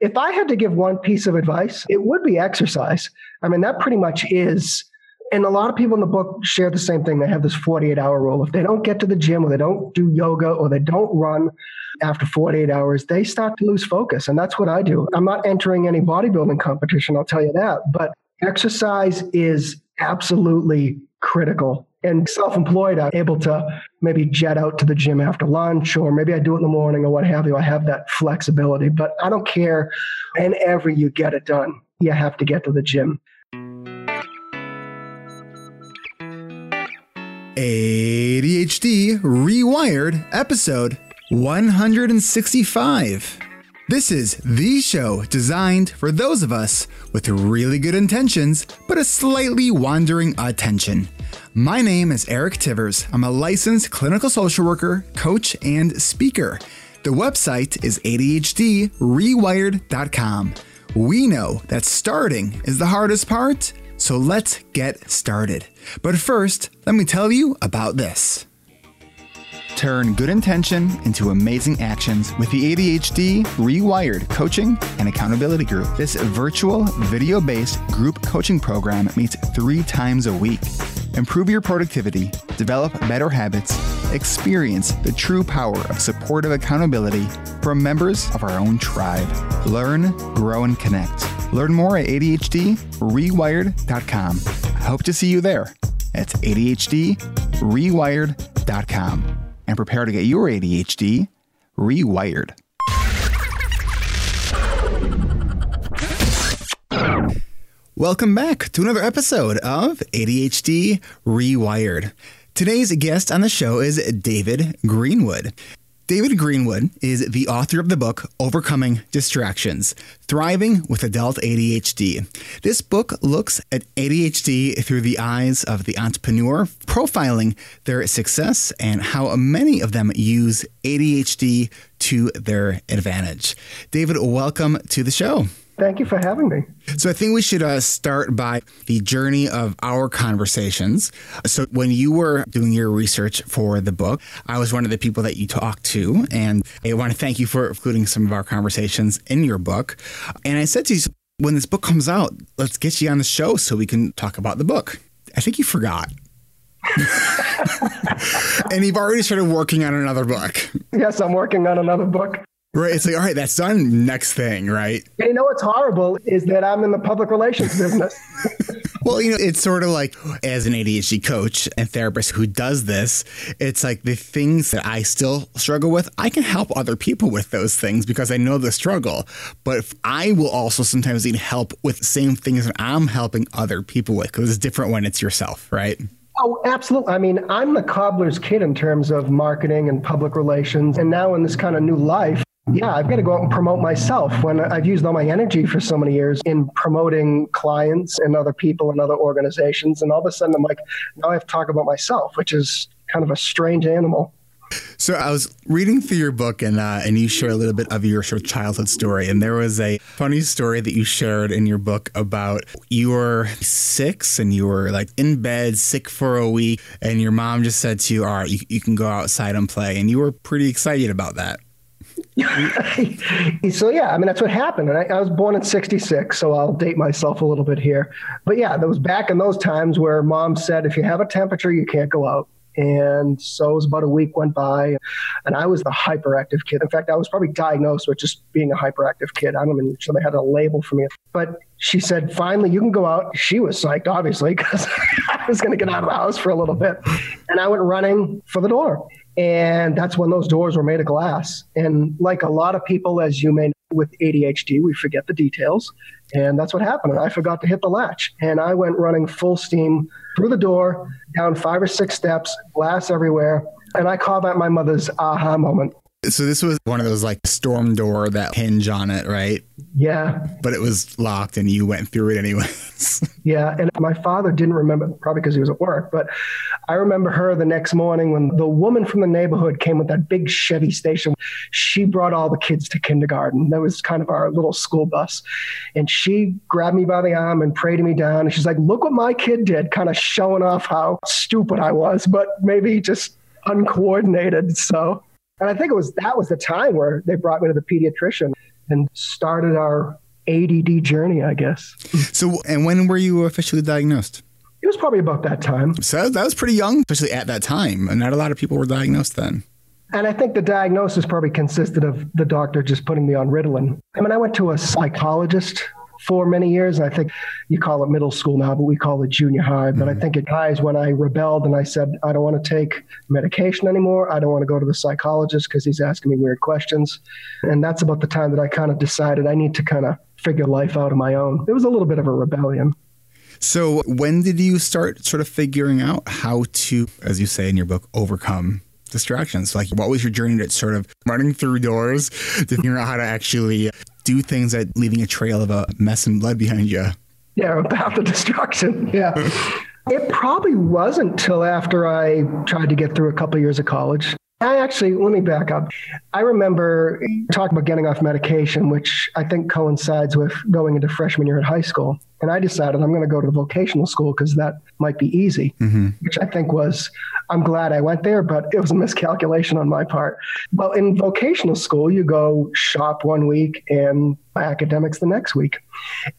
If I had to give one piece of advice, it would be exercise. I mean, that pretty much is. And a lot of people in the book share the same thing. They have this 48 hour rule. If they don't get to the gym or they don't do yoga or they don't run after 48 hours, they start to lose focus. And that's what I do. I'm not entering any bodybuilding competition, I'll tell you that. But exercise is absolutely critical. And self employed, I'm able to maybe jet out to the gym after lunch, or maybe I do it in the morning or what have you. I have that flexibility, but I don't care whenever you get it done, you have to get to the gym. ADHD Rewired, episode 165. This is the show designed for those of us with really good intentions, but a slightly wandering attention. My name is Eric Tivers. I'm a licensed clinical social worker, coach, and speaker. The website is ADHDrewired.com. We know that starting is the hardest part, so let's get started. But first, let me tell you about this. Turn good intention into amazing actions with the ADHD Rewired Coaching and Accountability Group. This virtual, video based group coaching program meets three times a week. Improve your productivity, develop better habits, experience the true power of supportive accountability from members of our own tribe. Learn, grow, and connect. Learn more at ADHDrewired.com. I hope to see you there. That's ADHDrewired.com and prepare to get your ADHD rewired. Welcome back to another episode of ADHD Rewired. Today's guest on the show is David Greenwood. David Greenwood is the author of the book Overcoming Distractions Thriving with Adult ADHD. This book looks at ADHD through the eyes of the entrepreneur, profiling their success and how many of them use ADHD to their advantage. David, welcome to the show. Thank you for having me. So, I think we should uh, start by the journey of our conversations. So, when you were doing your research for the book, I was one of the people that you talked to, and I want to thank you for including some of our conversations in your book. And I said to you, when this book comes out, let's get you on the show so we can talk about the book. I think you forgot. and you've already started working on another book. Yes, I'm working on another book. Right. It's like, all right, that's done. Next thing, right? And you know what's horrible is that I'm in the public relations business. well, you know, it's sort of like as an ADHD coach and therapist who does this, it's like the things that I still struggle with, I can help other people with those things because I know the struggle. But I will also sometimes need help with the same things that I'm helping other people with because it's different when it's yourself, right? Oh, absolutely. I mean, I'm the cobbler's kid in terms of marketing and public relations. And now in this kind of new life, yeah, I've got to go out and promote myself when I've used all my energy for so many years in promoting clients and other people and other organizations. And all of a sudden, I'm like, now I have to talk about myself, which is kind of a strange animal. So I was reading through your book, and uh, and you share a little bit of your sort of childhood story, and there was a funny story that you shared in your book about you were six and you were like in bed, sick for a week, and your mom just said to you, "All right, you, you can go outside and play," and you were pretty excited about that. so yeah, I mean that's what happened. And I, I, was born in '66, so I'll date myself a little bit here. But yeah, there was back in those times where mom said, if you have a temperature, you can't go out. And so it was about a week went by, and I was the hyperactive kid. In fact, I was probably diagnosed with just being a hyperactive kid. I don't even sure they had a label for me. But she said, finally, you can go out. She was psyched, obviously, because I was going to get out of the house for a little bit. And I went running for the door. And that's when those doors were made of glass. And like a lot of people, as you may know, with ADHD, we forget the details. And that's what happened. I forgot to hit the latch. And I went running full steam through the door, down five or six steps, glass everywhere. And I call that my mother's aha moment. So this was one of those like storm door that hinge on it, right? Yeah. But it was locked and you went through it anyways. yeah. And my father didn't remember, probably because he was at work, but I remember her the next morning when the woman from the neighborhood came with that big Chevy station. She brought all the kids to kindergarten. That was kind of our little school bus. And she grabbed me by the arm and prayed me down. And she's like, look what my kid did, kind of showing off how stupid I was, but maybe just uncoordinated. So and I think it was that was the time where they brought me to the pediatrician. and started our ADD journey, I guess. So, and when were you officially diagnosed? It was probably about that time. So that was pretty young, especially at that time. And not a lot of people were diagnosed then. And I think the diagnosis probably consisted of the doctor just putting me on Ritalin. I mean, I went to a psychologist for many years. I think you call it middle school now, but we call it junior high. But mm-hmm. I think it highs when I rebelled and I said, I don't want to take medication anymore. I don't want to go to the psychologist because he's asking me weird questions. And that's about the time that I kind of decided I need to kind of figure life out on my own. It was a little bit of a rebellion. So, when did you start sort of figuring out how to, as you say in your book, overcome distractions? Like, what was your journey to sort of running through doors to figure out how to actually do things that leaving a trail of a mess and blood behind you? Yeah, about the destruction. Yeah. it probably wasn't till after I tried to get through a couple of years of college. I actually, let me back up. I remember talking about getting off medication, which I think coincides with going into freshman year at high school. And I decided I'm going to go to the vocational school because that might be easy, mm-hmm. which I think was, I'm glad I went there, but it was a miscalculation on my part. Well, in vocational school, you go shop one week and academics the next week.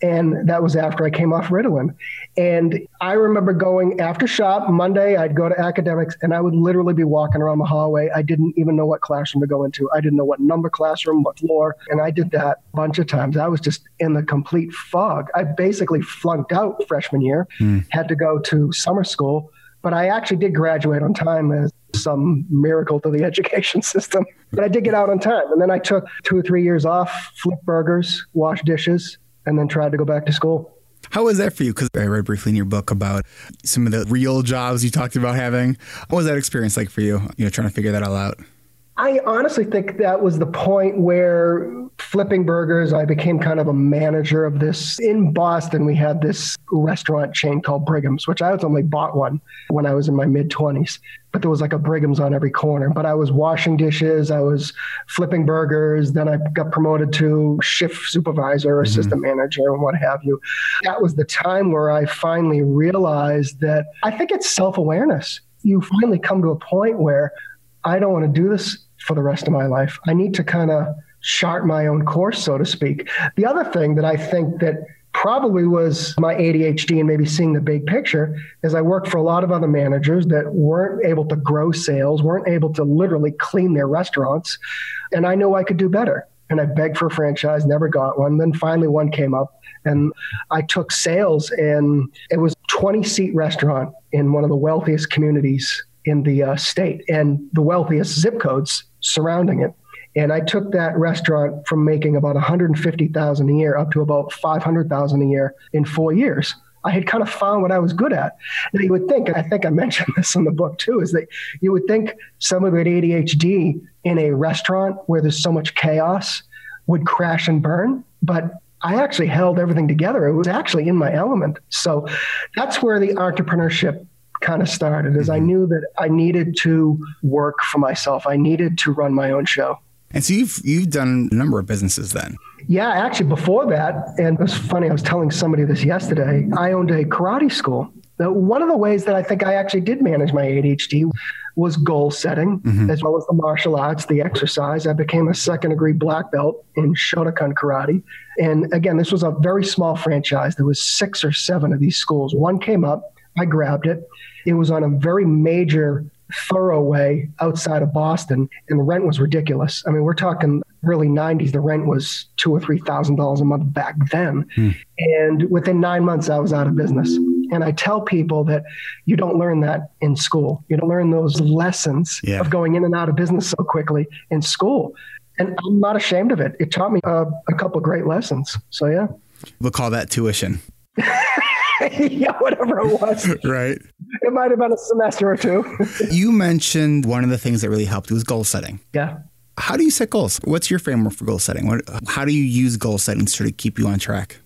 And that was after I came off Ritalin. And I remember going after shop Monday, I'd go to academics and I would literally be walking around the hallway. I didn't even know what classroom to go into. I didn't know what number classroom, what floor. And I did that a bunch of times. I was just in the complete fog. I basically flunked out freshman year, mm. had to go to summer school. But I actually did graduate on time as some miracle to the education system. But I did get out on time. And then I took two or three years off, flipped burgers, washed dishes, and then tried to go back to school. How was that for you? Because I read briefly in your book about some of the real jobs you talked about having. What was that experience like for you? You know, trying to figure that all out. I honestly think that was the point where flipping burgers, I became kind of a manager of this. In Boston, we had this restaurant chain called Brigham's, which I only bought one when I was in my mid 20s. But there was like a Brigham's on every corner. But I was washing dishes, I was flipping burgers. Then I got promoted to shift supervisor, mm-hmm. assistant manager, and what have you. That was the time where I finally realized that I think it's self awareness. You finally come to a point where I don't want to do this for the rest of my life. I need to kind of chart my own course, so to speak. The other thing that I think that probably was my ADHD and maybe seeing the big picture is I worked for a lot of other managers that weren't able to grow sales, weren't able to literally clean their restaurants. And I knew I could do better. And I begged for a franchise, never got one. Then finally one came up and I took sales and it was 20 seat restaurant in one of the wealthiest communities in the uh, state and the wealthiest zip codes surrounding it. And I took that restaurant from making about 150,000 a year up to about 500,000 a year in four years. I had kind of found what I was good at. Now you would think, and I think I mentioned this in the book too, is that you would think someone with ADHD in a restaurant where there's so much chaos would crash and burn. But I actually held everything together. It was actually in my element. So that's where the entrepreneurship kind of started is I mm-hmm. knew that I needed to work for myself. I needed to run my own show. And so you've you've done a number of businesses then. Yeah, actually before that, and it was funny, I was telling somebody this yesterday, I owned a karate school. Now, one of the ways that I think I actually did manage my ADHD was goal setting, mm-hmm. as well as the martial arts, the exercise. I became a second degree black belt in Shotokan karate. And again, this was a very small franchise. There was six or seven of these schools. One came up, I grabbed it. It was on a very major thoroughway outside of Boston, and the rent was ridiculous. I mean, we're talking early 90s. The rent was two or three thousand dollars a month back then, hmm. and within nine months, I was out of business. And I tell people that you don't learn that in school. You don't learn those lessons yeah. of going in and out of business so quickly in school. And I'm not ashamed of it. It taught me uh, a couple great lessons. So yeah, we'll call that tuition. yeah, whatever it was. right. It might have been a semester or two. you mentioned one of the things that really helped was goal setting. Yeah. How do you set goals? What's your framework for goal setting? What, how do you use goal setting to sort of keep you on track?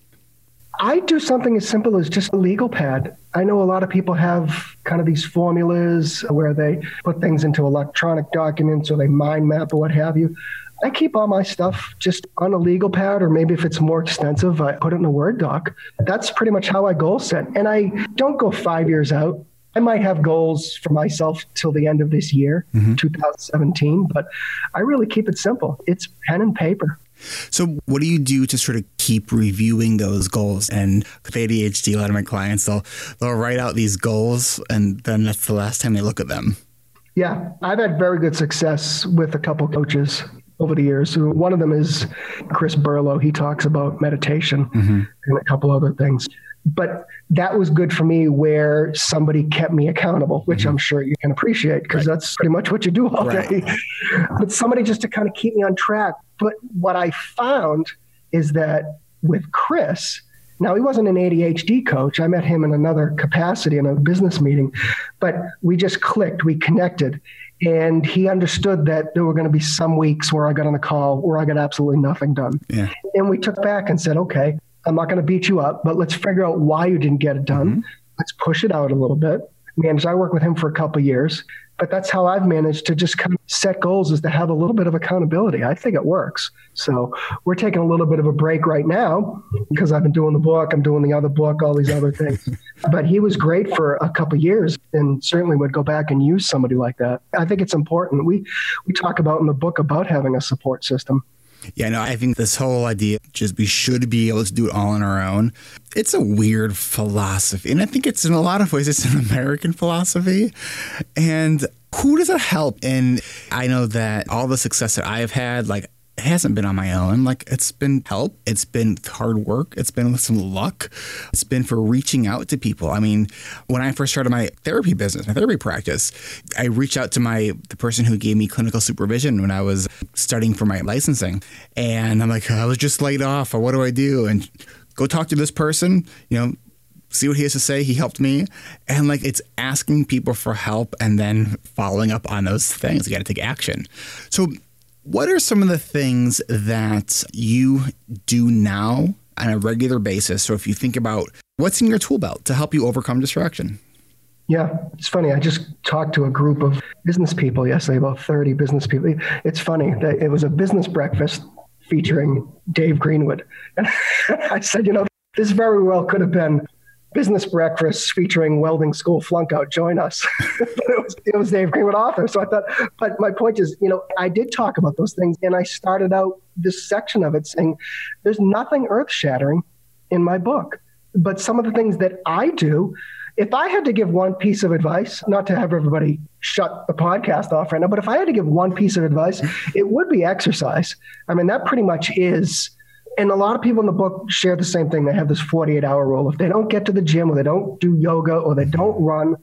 I do something as simple as just a legal pad. I know a lot of people have kind of these formulas where they put things into electronic documents or they mind map or what have you. I keep all my stuff just on a legal pad, or maybe if it's more extensive, I put it in a Word doc. That's pretty much how I goal set. And I don't go five years out. I might have goals for myself till the end of this year, mm-hmm. 2017, but I really keep it simple. It's pen and paper. So, what do you do to sort of keep reviewing those goals? And with ADHD, a lot of my clients they'll they'll write out these goals, and then that's the last time they look at them. Yeah, I've had very good success with a couple coaches over the years. One of them is Chris Burlow. He talks about meditation mm-hmm. and a couple other things. But that was good for me where somebody kept me accountable, which mm-hmm. I'm sure you can appreciate because right. that's pretty much what you do all day. But somebody just to kind of keep me on track. But what I found is that with Chris, now, he wasn't an ADHD coach. I met him in another capacity in a business meeting, but we just clicked, we connected. And he understood that there were going to be some weeks where I got on the call where I got absolutely nothing done. Yeah. And we took back and said, okay, I'm not going to beat you up, but let's figure out why you didn't get it done. Mm-hmm. Let's push it out a little bit. Man, I worked with him for a couple years, but that's how I've managed to just kind of set goals is to have a little bit of accountability. I think it works. So we're taking a little bit of a break right now because I've been doing the book, I'm doing the other book, all these other things. but he was great for a couple years and certainly would go back and use somebody like that. I think it's important. We we talk about in the book about having a support system. Yeah, no, I think this whole idea just we should be able to do it all on our own. It's a weird philosophy. And I think it's in a lot of ways it's an American philosophy. And who does it help? And I know that all the success that I have had, like it hasn't been on my own. Like it's been help, it's been hard work, it's been some luck, it's been for reaching out to people. I mean, when I first started my therapy business, my therapy practice, I reached out to my the person who gave me clinical supervision when I was studying for my licensing, and I'm like, I was just laid off, or what do I do? And go talk to this person, you know, see what he has to say. He helped me. And like it's asking people for help and then following up on those things. You got to take action. So what are some of the things that you do now on a regular basis? So if you think about what's in your tool belt to help you overcome distraction? Yeah, it's funny. I just talked to a group of business people yesterday, about 30 business people. It's funny that it was a business breakfast featuring Dave Greenwood. And I said, you know, this very well could have been business breakfast featuring welding school flunk out join us. It, was, it was dave greenwood author. So i thought but my point is you know i did talk about those things and i started out this section of it saying there's nothing earth-shattering in my book. But some of the things that i do if i had to give one piece of advice not to have everybody shut the podcast off right now but if i had to give one piece of advice it would be exercise. I mean that pretty much is and a lot of people in the book share the same thing. They have this 48 hour rule. If they don't get to the gym or they don't do yoga or they don't run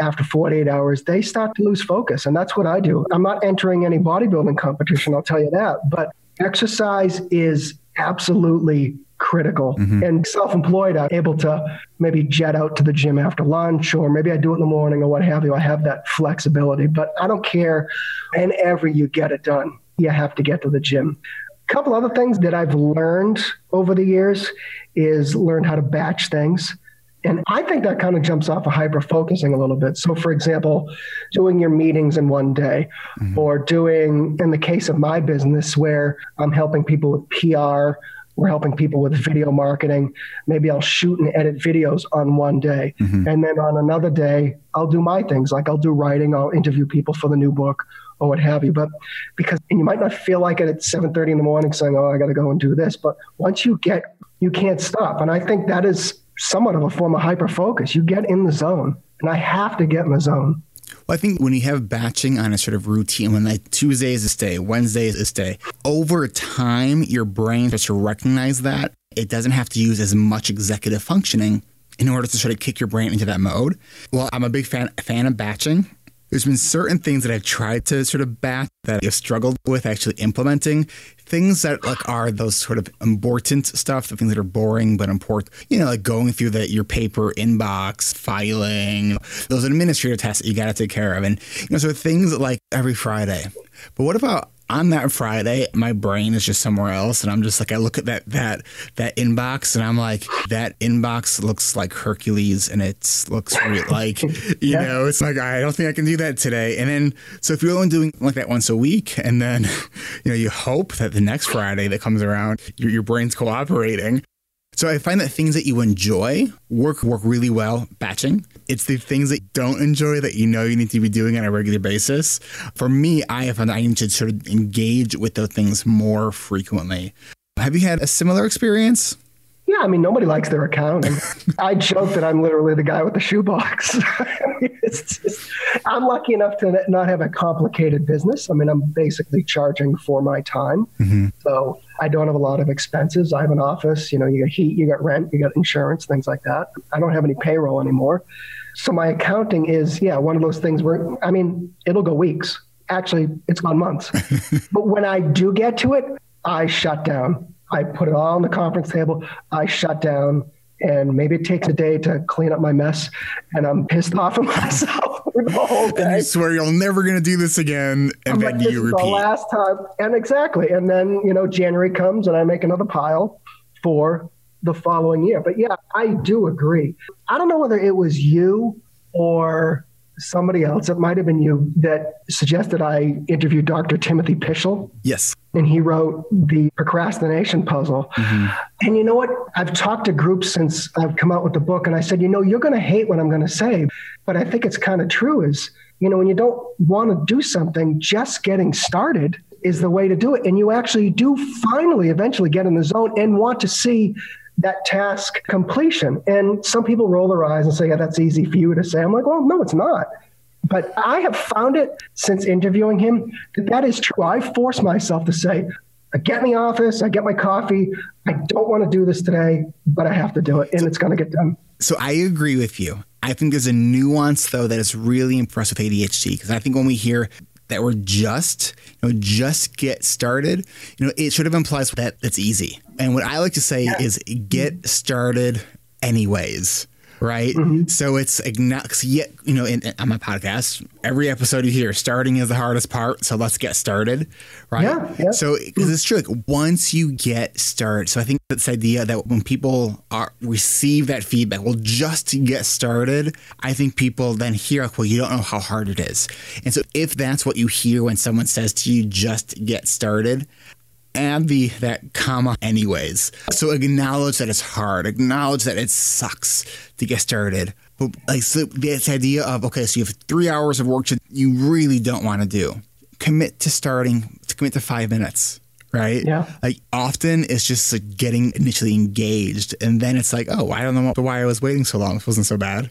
after 48 hours, they start to lose focus. And that's what I do. I'm not entering any bodybuilding competition, I'll tell you that. But exercise is absolutely critical. Mm-hmm. And self employed, I'm able to maybe jet out to the gym after lunch, or maybe I do it in the morning or what have you. I have that flexibility, but I don't care whenever you get it done. You have to get to the gym. A couple other things that I've learned over the years is learn how to batch things. And I think that kind of jumps off of hyper focusing a little bit. So, for example, doing your meetings in one day, mm-hmm. or doing, in the case of my business, where I'm helping people with PR, we're helping people with video marketing. Maybe I'll shoot and edit videos on one day. Mm-hmm. And then on another day, I'll do my things. Like I'll do writing, I'll interview people for the new book, or what have you. But because and you might not feel like it at 7:30 in the morning saying, "Oh, I got to go and do this." But once you get, you can't stop. And I think that is somewhat of a form of hyper focus. You get in the zone, and I have to get in the zone. Well, I think when you have batching on a sort of routine, when like Tuesday is this day, Wednesday is this day, over time, your brain starts to recognize that. It doesn't have to use as much executive functioning in order to sort of kick your brain into that mode. Well, I'm a big fan fan of batching. There's been certain things that I've tried to sort of batch that I've struggled with actually implementing. Things that like are those sort of important stuff, the things that are boring but important. You know, like going through the your paper inbox, filing, those administrative tasks that you got to take care of, and you know, so things like every Friday. But what about on that Friday, my brain is just somewhere else, and I'm just like, I look at that that that inbox, and I'm like, that inbox looks like Hercules, and it looks like, you yeah. know, it's like I don't think I can do that today. And then, so if you're only doing like that once a week, and then, you know, you hope that the next Friday that comes around, your, your brain's cooperating. So I find that things that you enjoy work work really well batching. It's the things that you don't enjoy that you know you need to be doing on a regular basis. For me, I have found I need to sort of engage with those things more frequently. Have you had a similar experience? Yeah, I mean, nobody likes their accounting. I joke that I'm literally the guy with the shoebox. just, I'm lucky enough to not have a complicated business. I mean, I'm basically charging for my time. Mm-hmm. So I don't have a lot of expenses. I have an office, you know, you got heat, you got rent, you got insurance, things like that. I don't have any payroll anymore. So my accounting is, yeah, one of those things where, I mean, it'll go weeks. Actually, it's gone months. but when I do get to it, I shut down. I put it all on the conference table. I shut down, and maybe it takes a day to clean up my mess, and I'm pissed off at myself the whole day. And you swear you're never going to do this again, and I'm then like, you repeat. the last time, and exactly, and then you know January comes, and I make another pile for the following year. But yeah, I do agree. I don't know whether it was you or somebody else, it might have been you, that suggested I interview Dr. Timothy Pychyl. Yes. And he wrote the procrastination puzzle. Mm-hmm. And you know what? I've talked to groups since I've come out with the book, and I said, you know, you're going to hate what I'm going to say, but I think it's kind of true. Is you know, when you don't want to do something, just getting started is the way to do it. And you actually do finally, eventually get in the zone and want to see that task completion. And some people roll their eyes and say, yeah, that's easy for you to say. I'm like, well, no, it's not. But I have found it since interviewing him that that is true. I force myself to say, I get in the office, I get my coffee. I don't want to do this today, but I have to do it, and it's going to get done. So I agree with you. I think there's a nuance though that is really impressed with ADHD because I think when we hear that we're just, you know, just get started, you know, it sort of implies that it's easy. And what I like to say yeah. is get started anyways right? Mm-hmm. So it's yet you know in, in, on my podcast, every episode you hear starting is the hardest part. So let's get started, right? Yeah. yeah. So because it's true, like once you get started, so I think this idea that when people are receive that feedback, well, just to get started, I think people then hear like, well, you don't know how hard it is, and so if that's what you hear when someone says to you, just get started, add the that comma anyways. So acknowledge that it's hard. Acknowledge that it sucks to get started. But like so this idea of okay, so you have three hours of work that you really don't want to do. Commit to starting. To commit to five minutes. Right. Yeah. Like often it's just like getting initially engaged, and then it's like, oh, I don't know why I was waiting so long. It wasn't so bad.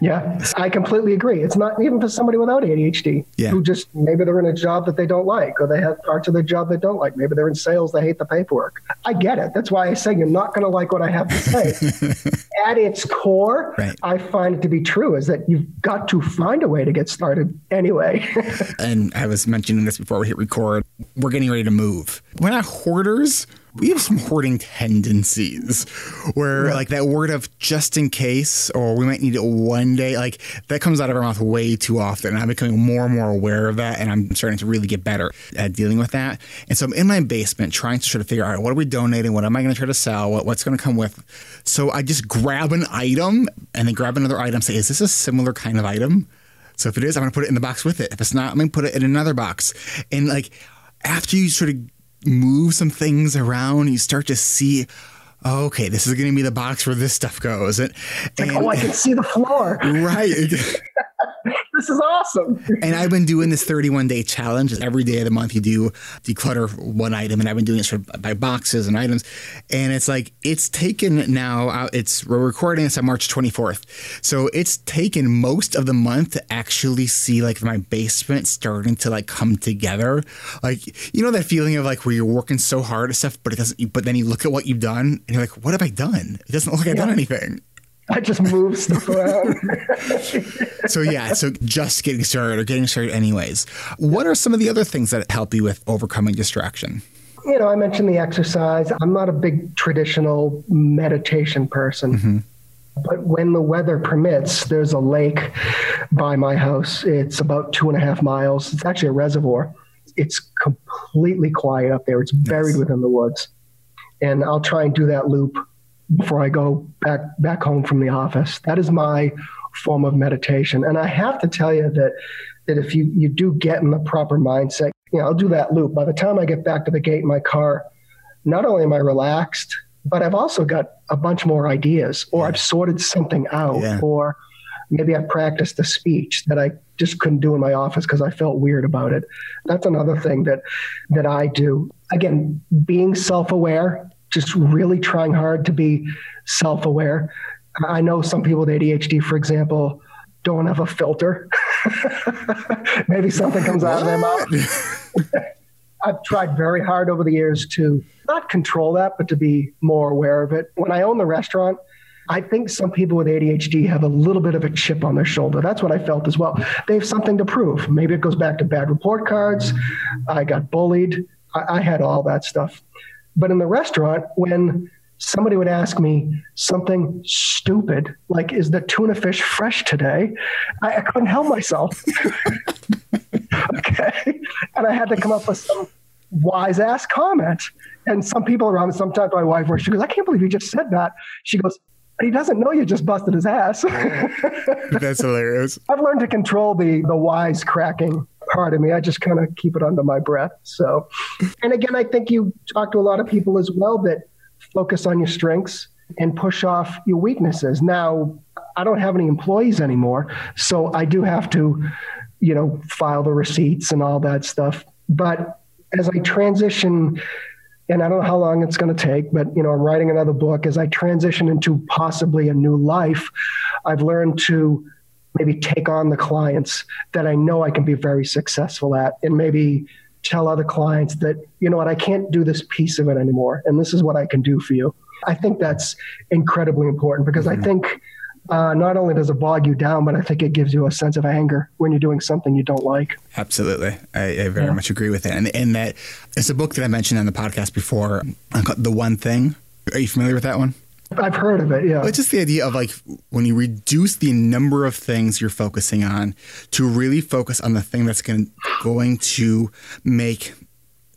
Yeah, I completely agree. It's not even for somebody without ADHD yeah. who just maybe they're in a job that they don't like or they have parts of their job they don't like. Maybe they're in sales, they hate the paperwork. I get it. That's why I say you're not going to like what I have to say. At its core, right. I find it to be true is that you've got to find a way to get started anyway. and I was mentioning this before we hit record. We're getting ready to move. We're not hoarders we have some hoarding tendencies where like that word of just in case or we might need it one day like that comes out of our mouth way too often. And i'm becoming more and more aware of that and i'm starting to really get better at dealing with that. And so i'm in my basement trying to sort of figure out what are we donating? What am i going to try to sell? What, what's going to come with? So i just grab an item and then grab another item say is this a similar kind of item? So if it is i'm going to put it in the box with it. If it's not i'm going to put it in another box. And like after you sort of move some things around, you start to see okay, this is going to be the box where this stuff goes. And, like, and, oh, I can see the floor. Right. this is awesome. and I've been doing this 31 day challenge. Every day of the month, you do declutter one item, and I've been doing this for, by boxes and items. And it's like it's taken now. Uh, it's we're recording this on March 24th, so it's taken most of the month to actually see like my basement starting to like come together. Like you know that feeling of like where you're working so hard at stuff, but it doesn't. But then you look at what you've done, and you're like, what have I done? It doesn't look like I've done anything. I just move stuff around. so yeah, so just getting started or getting started anyways. What are some of the other things that help you with overcoming distraction? You know, I mentioned the exercise. I'm not a big traditional meditation person. Mm-hmm. But when the weather permits, there's a lake by my house. It's about two and a half miles. It's actually a reservoir. It's completely quiet up there. It's buried within the woods. And I'll try and do that loop before I go back back home from the office. That is my form of meditation. And I have to tell you that that if you you do get in the proper mindset, you know, I'll do that loop. By the time I get back to the gate in my car, not only am I relaxed, but I've also got a bunch more ideas, or I've sorted something out, yeah. or maybe I practiced a speech that I just couldn't do in my office because I felt weird about it. That's another thing that that I do. Again, being self-aware, just really trying hard to be self-aware. I know some people with ADHD, for example, don't have a filter. maybe something comes out of their mouth. I've tried very hard over the years to not control that, but to be more aware of it. When I own the restaurant, I think some people with ADHD have a little bit of a chip on their shoulder. That's what I felt as well. They have something to prove. Maybe it goes back to bad report cards. I got bullied. I, I had all that stuff. But in the restaurant, when somebody would ask me something stupid, like, is the tuna fish fresh today? I, I couldn't help myself. okay. And I had to come up with some wise ass comment. And some people around, sometimes my wife, where she goes, I can't believe you just said that. She goes, he doesn't know you just busted his ass. That's hilarious. I've learned to control the the wise cracking part of me. I just kind of keep it under my breath. So, and again, I think you talk to a lot of people as well that focus on your strengths and push off your weaknesses. Now, I don't have any employees anymore, so I do have to, you know, file the receipts and all that stuff. But as I transition and I don't know how long it's going to take, but you know, I'm writing another book. As I transition into possibly a new life, I've learned to maybe take on the clients that I know I can be very successful at, and maybe tell other clients that you know what I can't do this piece of it anymore, and this is what I can do for you. I think that's incredibly important because mm-hmm. I think uh, not only does it bog you down, but I think it gives you a sense of anger when you're doing something you don't like. Absolutely. I, I very yeah. much agree with it. And, and that it's a book that I mentioned on the podcast before, The One Thing. Are you familiar with that one? I've heard of it, yeah. Well, it's just the idea of like when you reduce the number of things you're focusing on to really focus on the thing that's going, going to make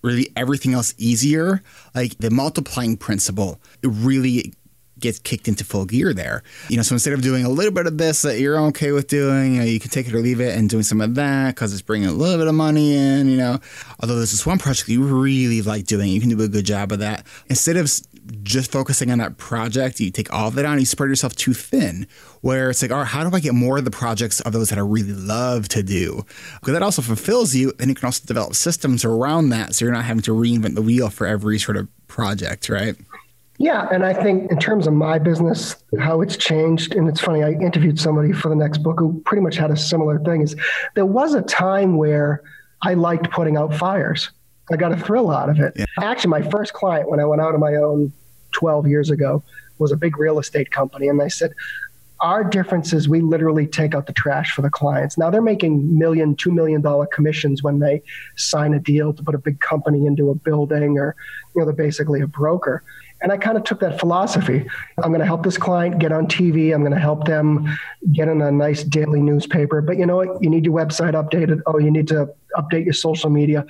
really everything else easier, like the multiplying principle, it really gets kicked into full gear there. You know, so instead of doing a little bit of this that you're okay with doing, you know, you can take it or leave it and doing some of that because it's bringing a little bit of money in, you know. Although there's this one project you really like doing, you can do a good job of that. Instead of just focusing on that project, you take all of it on, you spread yourself too thin, where it's like, all right, how do I get more of the projects of those that I really love to do? Because that also fulfills you. And you can also develop systems around that. So you're not having to reinvent the wheel for every sort of project, right? Yeah, and I think in terms of my business, how it's changed, and it's funny, I interviewed somebody for the next book who pretty much had a similar thing. Is there was a time where I liked putting out fires. I got a thrill out of it. Yeah. Actually, my first client when I went out on my own 12 years ago was a big real estate company, and they said, our difference is we literally take out the trash for the clients. Now they're making million, two million dollar commissions when they sign a deal to put a big company into a building, or you know, they're basically a broker. And I kind of took that philosophy. I'm going to help this client get on TV. I'm going to help them get in a nice daily newspaper. But you know what? You need your website updated. Oh, you need to update your social media.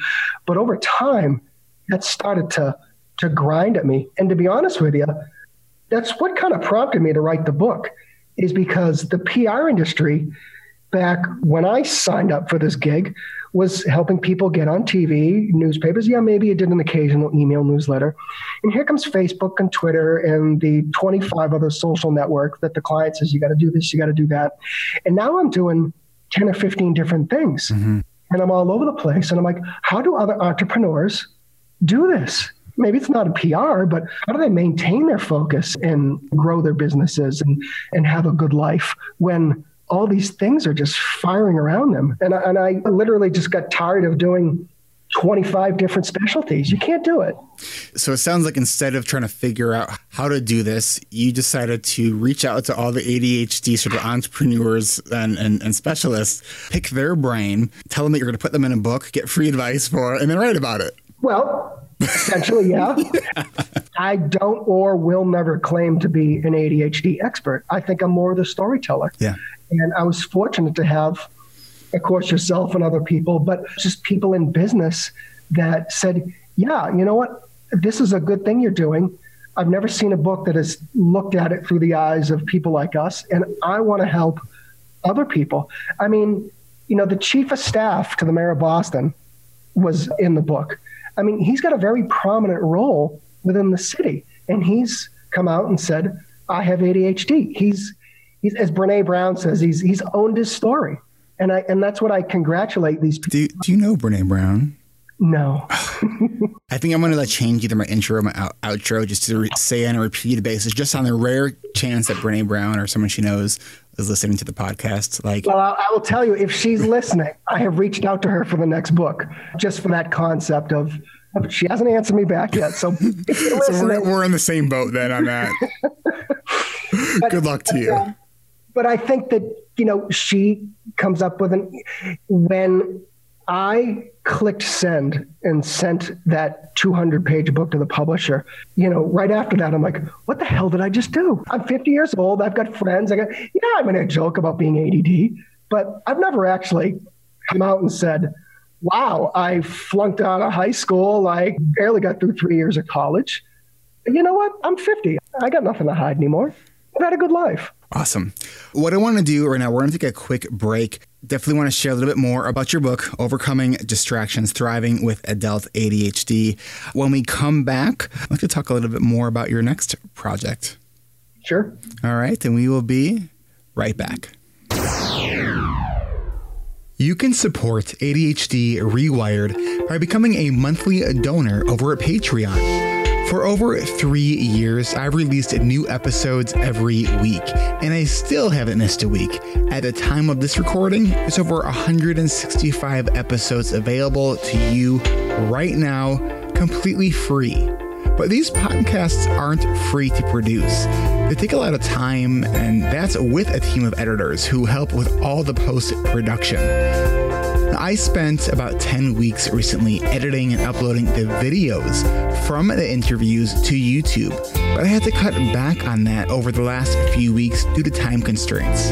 But over time, that started to to grind at me. And to be honest with you, that's what kind of prompted me to write the book, is because the PR industry back when I signed up for this gig was helping people get on TV, newspapers. Yeah, maybe it did an occasional email newsletter. And here comes Facebook and Twitter and the 25 other social networks that the client says, you got to do this, you got to do that. And now I'm doing 10 or 15 different things. Mm-hmm. And I'm all over the place. And I'm like, how do other entrepreneurs do this? Maybe it's not a PR, but how do they maintain their focus and grow their businesses and, and have a good life when all these things are just firing around them. And I, and I literally just got tired of doing 25 different specialties. You can't do it. So it sounds like instead of trying to figure out how to do this, you decided to reach out to all the ADHD sort of entrepreneurs and, and, and specialists, pick their brain, tell them that you're going to put them in a book, get free advice for it, and then write about it. Well, essentially, yeah. I don't or will never claim to be an ADHD expert. I think I'm more the storyteller. Yeah. And I was fortunate to have, of course, yourself and other people, but just people in business that said, yeah, you know what? This is a good thing you're doing. I've never seen a book that has looked at it through the eyes of people like us, and I want to help other people. I mean, you know, the chief of staff to the mayor of Boston was in the book. I mean, he's got a very prominent role within the city. and he's come out and said, I have ADHD. He's, he's as Brene Brown says, he's, he's owned his story. And I, and that's what I congratulate these people. Do, do you know Brene Brown? No. I think I'm going to like change either my intro or my out- outro just to re- say on a repeated basis, just on the rare chance that Brene Brown or someone she knows is listening to the podcast. Like, Well, I, I will tell you, if she's listening, I have reached out to her for the next book, just for that concept of. of- She hasn't answered me back yet, so so we're, we're in the same boat then on that. Good luck to you. But I think that you know she comes up with an when I clicked send and sent that 200 page book to the publisher, you know, right after that, I'm like, what the hell did I just do? I'm 50 years old. I've got friends. I got, yeah, I'm going to joke about being ADD, but I've never actually come out and said, wow, I flunked out of high school. I barely got through three years of college. You know what? I'm 50. I got nothing to hide anymore. I've had a good life. Awesome. What I want to do right now, we're going to take a quick break. Definitely want to share a little bit more about your book, Overcoming Distractions Thriving with Adult ADHD. When we come back, I'd like to talk a little bit more about your next project. Sure. All right, Then we will be right back. You can support ADHD Rewired by becoming a monthly donor over at Patreon. For over three years, I've released new episodes every week, and I still haven't missed a week. At the time of this recording, there's over 165 episodes available to you right now, completely free. But these podcasts aren't free to produce. They take a lot of time, and that's with a team of editors who help with all the post production. I spent about 10 weeks recently editing and uploading the videos from the interviews to YouTube, but I had to cut back on that over the last few weeks due to time constraints.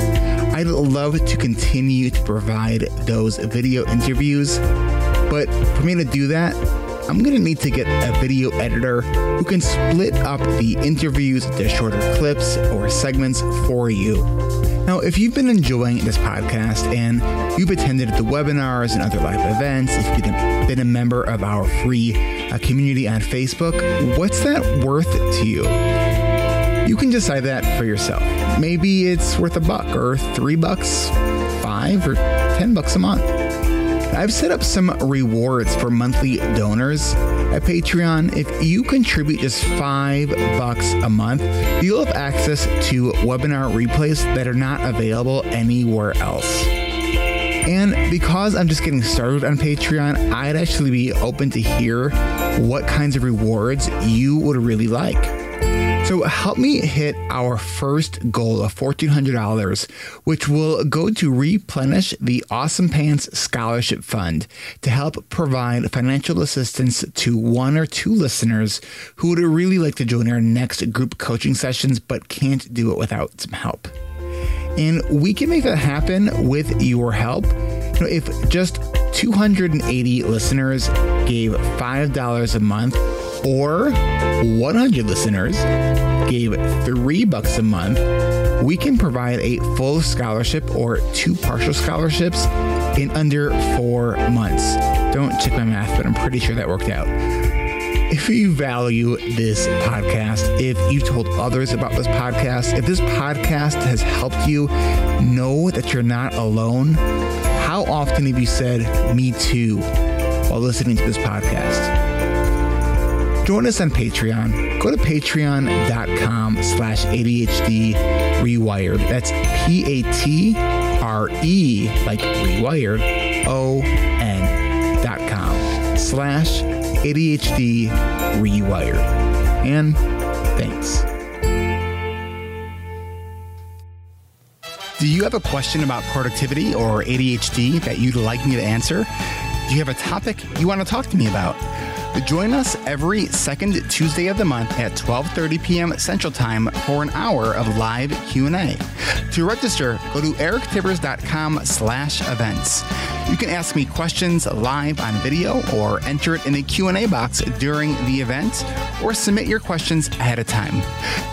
I'd love to continue to provide those video interviews, but for me to do that, I'm gonna need to get a video editor who can split up the interviews into shorter clips or segments for you. Now, if you've been enjoying this podcast and you've attended the webinars and other live events, if you've been, been a member of our free uh, community on Facebook, what's that worth to you? You can decide that for yourself. Maybe it's worth a buck or three bucks, five or ten bucks a month. I've set up some rewards for monthly donors at Patreon. If you contribute just five bucks a month, you'll have access to webinar replays that are not available anywhere else. And because I'm just getting started on Patreon, I'd actually be open to hear what kinds of rewards you would really like. So help me hit our first goal of $1,400, which will go to replenish the Awesome Pants Scholarship Fund to help provide financial assistance to one or two listeners who would really like to join our next group coaching sessions but can't do it without some help. And we can make that happen with your help. You know, if just 280 listeners gave $5 a month or 100 listeners gave 3 bucks a month, we can provide a full scholarship or two partial scholarships in under 4 months. Don't check my math, but I'm pretty sure that worked out. If you value this podcast, if you've told others about this podcast, if this podcast has helped you know that you're not alone, how often have you said, Me too, while listening to this podcast? Join us on Patreon. Go to patreon.com slash ADHD rewired. That's P A T R E, like rewired, O N dot com slash ADHD rewired. And thanks. Do you have a question about productivity or ADHD that you'd like me to answer? Do you have a topic you want to talk to me about? Join us every second Tuesday of the month at 12:30 p.m. Central Time for an hour of live Q&A. To register, go to erictivers.com/events. You can ask me questions live on video or enter it in the Q&A box during the event or submit your questions ahead of time.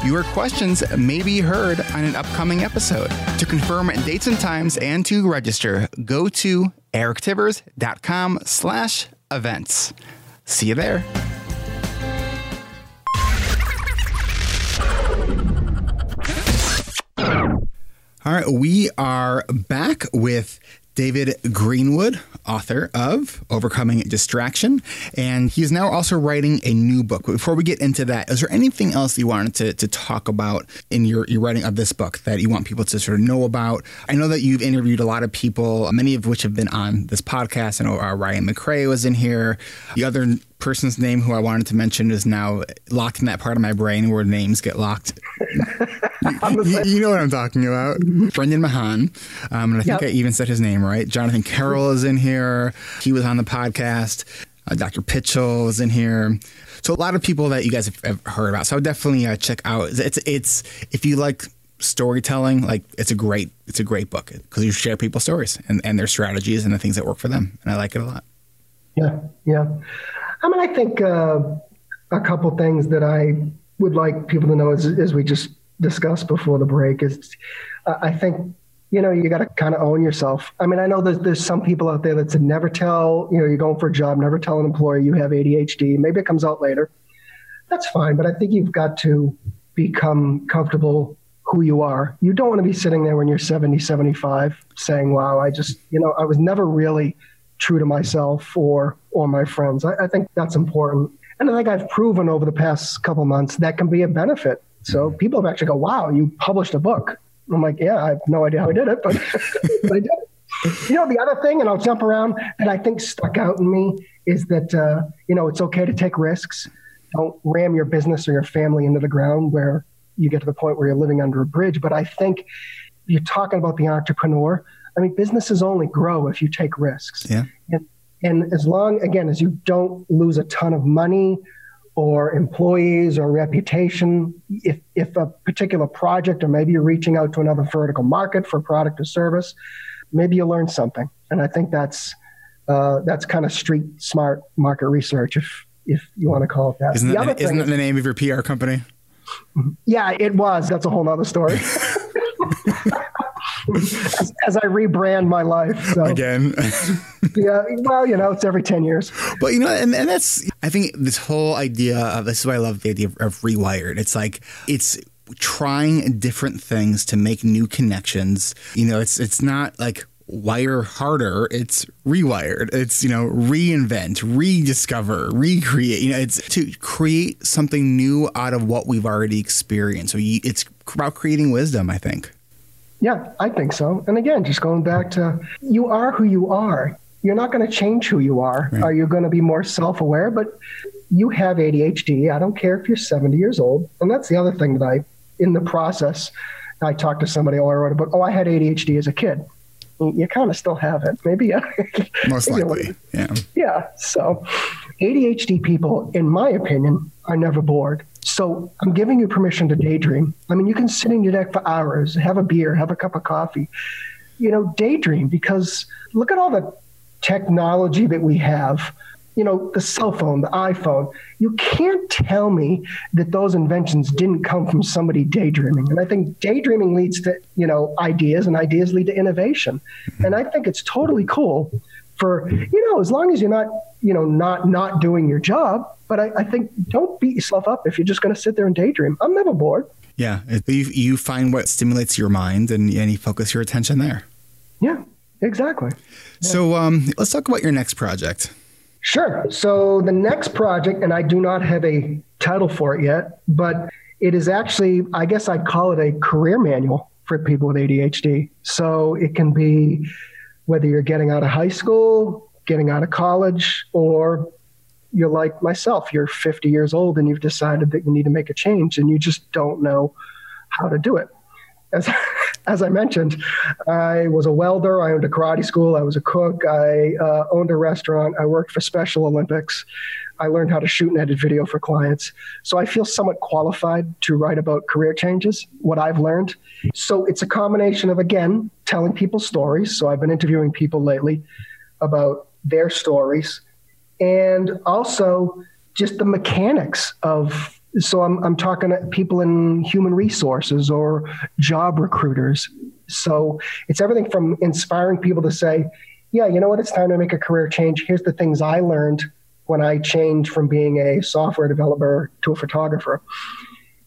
Your questions may be heard on an upcoming episode. To confirm dates and times and to register, go to erictivers.com slash events. See you there. All right, we are back with David Greenwood, author of Overcoming Distraction. And he's now also writing a new book. Before we get into that, is there anything else you wanted to, to talk about in your, your writing of this book that you want people to sort of know about? I know that you've interviewed a lot of people, many of which have been on this podcast. I know uh, Ryan McRae was in here. The other person's name who I wanted to mention is now locked in that part of my brain where names get locked. you, you, know what I'm talking about. Brendan Mahan. Um, and I think yep. I even said his name right. Jonathan Carroll is in here. He was on the podcast. Uh, Dr. Pitchell is in here. So a lot of people that you guys have, heard about. So definitely uh, check out. It's it's if you like storytelling, like it's a great it's a great book because you share people's stories and, and their strategies and the things that work for them, and I like it a lot. Yeah, yeah. I mean, I think uh, a couple things that I would like people to know as, as we just discussed before the break is uh, I think you know you got to kind of own yourself. I mean, I know there's there's some people out there that said never tell you know you're going for a job, never tell an employer you have ADHD. Maybe it comes out later. That's fine, but I think you've got to become comfortable who you are. You don't want to be sitting there when you're 70, 75 saying, wow, I just, you know, I was never really true to myself or or my friends. I, I think that's important. And I think I've proven over the past couple months that can be a benefit. So mm-hmm. people have actually go, wow, you published a book. I'm like, yeah, I have no idea how I did it, but, but I did it. You know, the other thing, and I'll jump around, that I think stuck out in me is that, uh, you know, it's okay to take risks. Don't ram your business or your family into the ground where you get to the point where you're living under a bridge. But I think you're talking about the entrepreneur. I mean, businesses only grow if you take risks. Yeah. And, and as long, again, as you don't lose a ton of money or employees or reputation, if, if a particular project or maybe you're reaching out to another vertical market for product or service, maybe you learn something. And I think that's uh, that's kind of street smart market research, if if you want to call it that. Isn't, that, isn't that the name of your PR company? Yeah, it was. That's a whole other story. as, as, I rebrand my life. So. Again. yeah. Well, you know, it's every 10 years. But, you know, and, and that's, I think this whole idea of this is why I love the idea of, of rewired. It's like, it's, trying different things to make new connections. You know, it's it's not like wire harder it's rewired it's you know reinvent rediscover recreate you know it's to create something new out of what we've already experienced so you, it's about creating wisdom i think yeah, I think so. And again, just going back to you are who you are. You're not going to change who you are. Right. Are you going to be more self aware? But you have ADHD. I don't care if you're 70 years old. And that's the other thing that I, in the process, I talked to somebody or I wrote about, oh, I had ADHD as a kid. You kind of still have it. Maybe. Most likely. Yeah. Yeah. So ADHD people, in my opinion, are never bored. So I'm giving you permission to daydream. I mean, you can sit in your deck for hours, have a beer, have a cup of coffee, you know, daydream because look at all the technology that we have. You know, the cell phone, the iPhone. You can't tell me that those inventions didn't come from somebody daydreaming. And I think daydreaming leads to, you know, ideas and ideas lead to innovation. And I think it's totally cool for, you know, as long as you're not, you know, not not doing your job, but I, I think don't beat yourself up if you're just going to sit there and daydream. I'm never bored. Yeah, you, you find what stimulates your mind and, and you focus your attention there. Yeah, exactly. Yeah. So um, let's talk about your next project. Sure. So the next project, and I do not have a title for it yet, but it is actually, I guess I'd call it a career manual for people with ADHD. So it can be whether you're getting out of high school, getting out of college, or you're like myself, you're 50 years old and you've decided that you need to make a change and you just don't know how to do it. As, as I mentioned, I was a welder. I owned a karate school. I was a cook. I uh, owned a restaurant. I worked for Special Olympics. I learned how to shoot and edit video for clients. So I feel somewhat qualified to write about career changes, what I've learned. So it's a combination of, again, telling people stories. So I've been interviewing people lately about their stories and also just the mechanics of so I'm, I'm talking to people in human resources or job recruiters so it's everything from inspiring people to say yeah you know what it's time to make a career change here's the things i learned when i changed from being a software developer to a photographer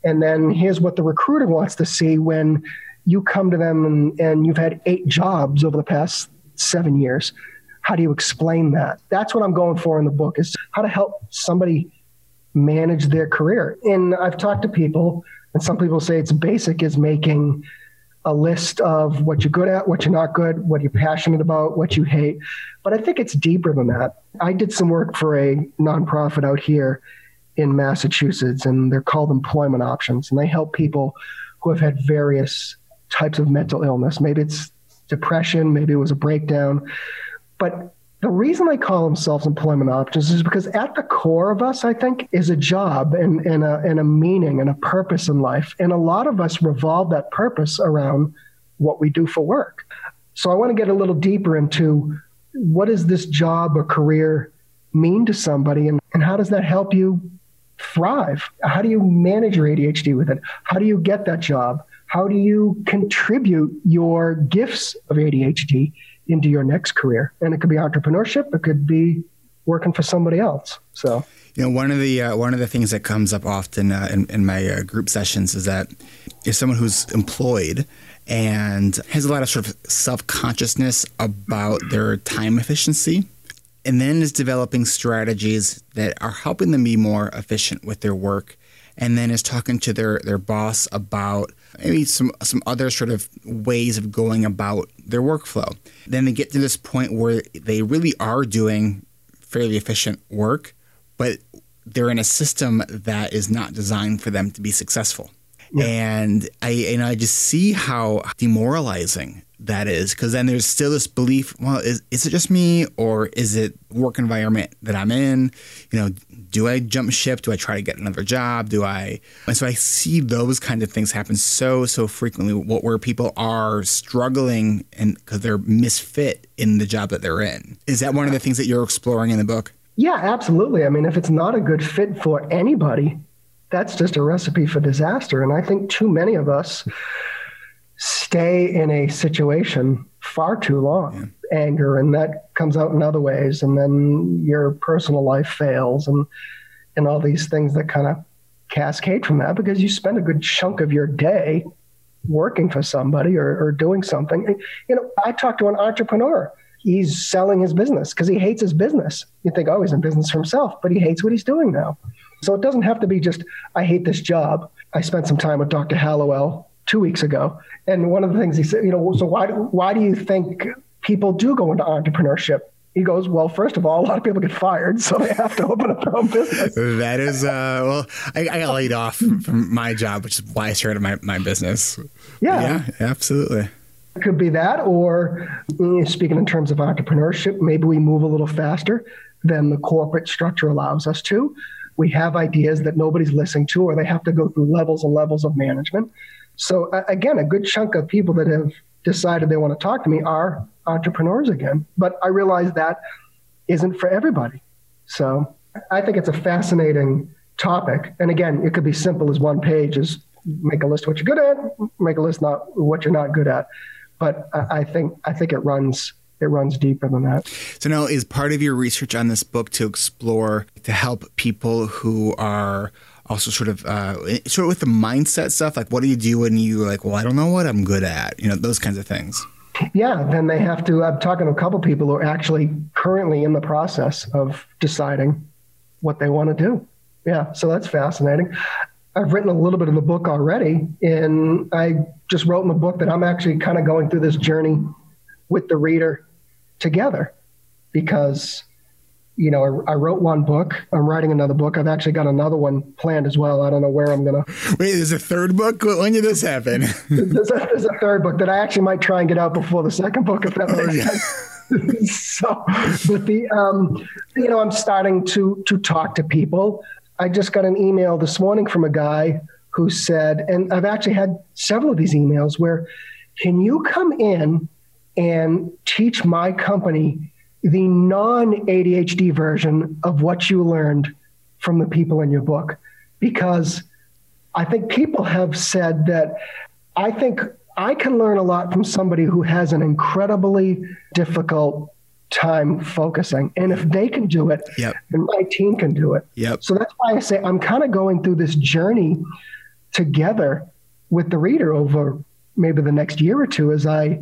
and then here's what the recruiter wants to see when you come to them and, and you've had eight jobs over the past seven years. How do you explain that? That's what I'm going for in the book is how to help somebody manage their career. And I've talked to people, and some people say it's basic is making a list of what you're good at, what you're not good, what you're passionate about, what you hate. But I think it's deeper than that. I did some work for a nonprofit out here in Massachusetts, and they're called Employment Options, and they help people who have had various types of mental illness. Maybe it's depression, maybe it was a breakdown. But the reason they call themselves employment options is because at the core of us, I think, is a job and, and, a, and a meaning and a purpose in life. And a lot of us revolve that purpose around what we do for work. So I want to get a little deeper into what does this job or career mean to somebody and, and how does that help you thrive? How do you manage your ADHD with it? How do you get that job? How do you contribute your gifts of ADHD into your next career. And it could be entrepreneurship, it could be working for somebody else. So, you know, one of the uh, one of the things that comes up often uh, in, in, my uh, group sessions is that if someone who's employed and has a lot of sort of self consciousness about their time efficiency, and then is developing strategies that are helping them be more efficient with their work and then is talking to their their boss about maybe some some other sort of ways of going about their workflow. Then they get to this point where they really are doing fairly efficient work, but they're in a system that is not designed for them to be successful. Yeah. And I and I just see how demoralizing that is because then there's still this belief well is, is it just me or is it work environment that i'm in? You know do i jump ship? Do i try to get another job? Do i and so i see those kind of things happen so so frequently. What where people are struggling and because they're misfit in the job that they're in. Is that one of the things that you're exploring in the book? Yeah absolutely. I mean if it's not a good fit for anybody that's just a recipe for disaster. And i think too many of us stay in a situation far too long. Yeah. Anger, and that comes out in other ways, and then your personal life fails, and and all these things that kind of cascade from that because you spend a good chunk of your day working for somebody or, or doing something. You know, I talked to an entrepreneur. He's selling his business because he hates his business. You think, oh, he's in business for himself, but he hates what he's doing now. So it doesn't have to be just, I hate this job. I spent some time with Dr. Hallowell two weeks ago. And one of the things he said, you know, so why, why do you think people do go into entrepreneurship? He goes, well, first of all, a lot of people get fired, so they have to open up their own business. That is, uh, well, I, I, got laid off from my job, which is why I started my, my business. Yeah. Yeah, absolutely. It could be that, or mm, speaking in terms of entrepreneurship, maybe we move a little faster than the corporate structure allows us to. We have ideas that nobody's listening to, or they have to go through levels and levels of management. So again, a good chunk of people that have decided they want to talk to me are entrepreneurs again. But I realize that isn't for everybody. So I think it's a fascinating topic. And again, it could be simple as one page is make a list of what you're good at, make a list not what you're not good at. But I, I think I think it runs it runs deeper than that. So now is part of your research on this book to explore to help people who are also sort of uh, sort of with the mindset stuff like what do you do when you like well i don't know what i'm good at you know those kinds of things. Yeah then they have to i'm talking to a couple people who are actually currently in the process of deciding what they want to do. Yeah so that's fascinating. I've written a little bit of the book already and i just wrote in the book that i'm actually kind of going through this journey with the reader together because you know, I, I, wrote one book. I'm writing another book. I've actually got another one planned as well. I don't know where I'm gonna. Wait, there's a third book. When did this happen? there's, a, there's, a, third book that I actually might try and get out before the second book, if that makes oh, yeah. sense. so, but the, um, you know, I'm starting to to talk to people. I just got an email this morning from a guy who said, and I've actually had several of these emails where, can you come in and teach my company? The non ADHD version of what you learned from the people in your book. Because I think people have said that I think I can learn a lot from somebody who has an incredibly difficult time focusing. And if they can do it, yep. then my team can do it. Yep. So that's why I say I'm kind of going through this journey together with the reader over maybe the next year or two as I,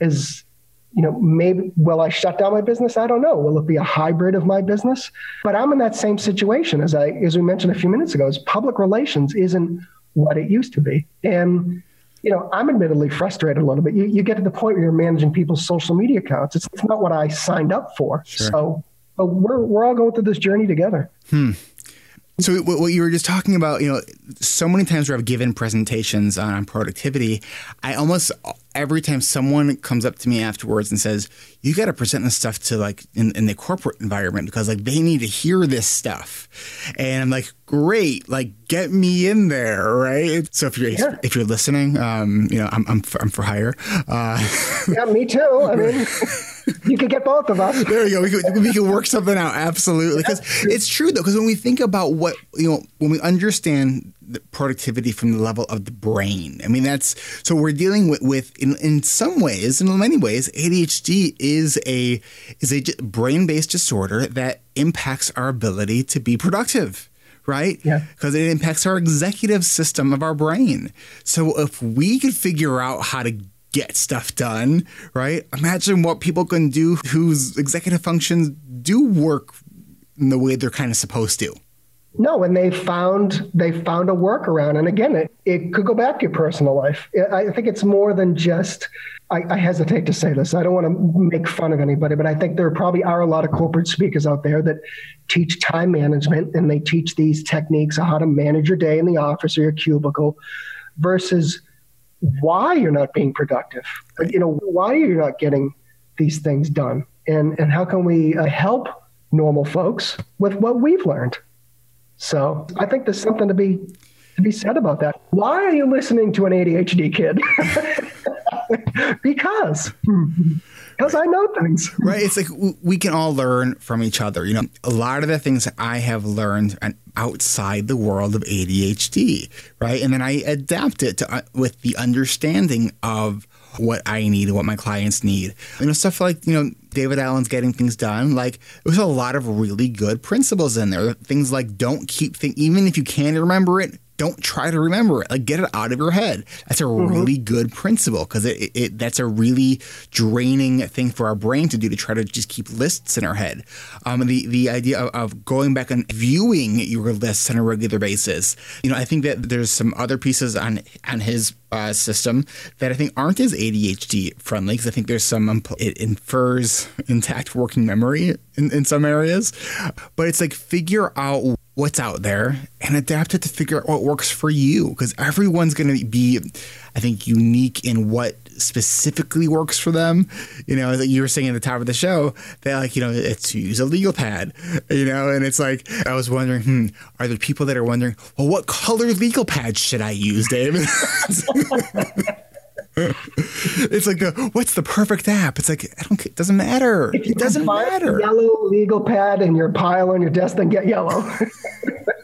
as you know, maybe will I shut down my business? I don't know. Will it be a hybrid of my business? But I'm in that same situation as I, as we mentioned a few minutes ago. Is public relations isn't what it used to be, and you know, I'm admittedly frustrated a little bit. You, you get to the point where you're managing people's social media accounts. It's, it's not what I signed up for. Sure. So, but we're we're all going through this journey together. Hmm. So what you were just talking about, you know, so many times where I've given presentations on productivity, I almost every time someone comes up to me afterwards and says, "You got to present this stuff to like in, in, the corporate environment because like they need to hear this stuff," and I'm like, "Great, like get me in there, right?" So if you're yeah. if you're listening, um, you know, I'm I'm for, I'm for hire. Uh, yeah, me too. I mean. you could get both of us. There you go. We could, we could work something out. Absolutely. Because it's true, though, because when we think about what, you know, when we understand the productivity from the level of the brain, I mean, that's so we're dealing with, with in, in some ways, in many ways, ADHD is a, is a brain based disorder that impacts our ability to be productive right? Yeah. Because it impacts our executive system of our brain. So if we could figure out how to get stuff done, right? Imagine what people can do whose executive functions do work in the way they're kind of supposed to. No, and they found they found a workaround. And again, it, it could go back to your personal life. I think it's more than just. I, I hesitate to say this. I don't want to make fun of anybody, but I think there probably are a lot of corporate speakers out there that teach time management and they teach these techniques of how to manage your day in the office or your cubicle, versus why you're not being productive. You know, why you're not getting these things done, and and how can we uh, help normal folks with what we've learned? So I think there's something to be to be said about that. Why are you listening to an ADHD kid? because because I know things. Right. It's like we can all learn from each other. You know, a lot of the things I have learned outside the world of ADHD, right? And then I adapt it to uh, with the understanding of what I need and what my clients need. You know, stuff like, you know, David Allen's getting things done. Like there's a lot of really good principles in there. Things like don't keep things, even if you can't remember it, don't try to remember it. Like get it out of your head. That's a mm-hmm. really good principle because it, it, that's a really draining thing for our brain to do to try to just keep lists in our head. Um, the the idea of, of, going back and viewing your lists on a regular basis. You know, I think that there's some other pieces on on his uh, system that I think aren't as ADHD friendly because I think there's some um, it infers intact working memory in, in some areas, but it's like figure out what's out there and adapt it to figure out what works for you because everyone's going to be i think unique in what specifically works for them. You know like you were saying at the top of the show that like you know it's to use a legal pad you know and it's like i was wondering hmm are there people that are wondering well what color legal pad should i use david it's like the what's the perfect app? It's like I don't. It doesn't matter. If It doesn't matter. Yellow legal pad and your pile on your desk, then get yellow.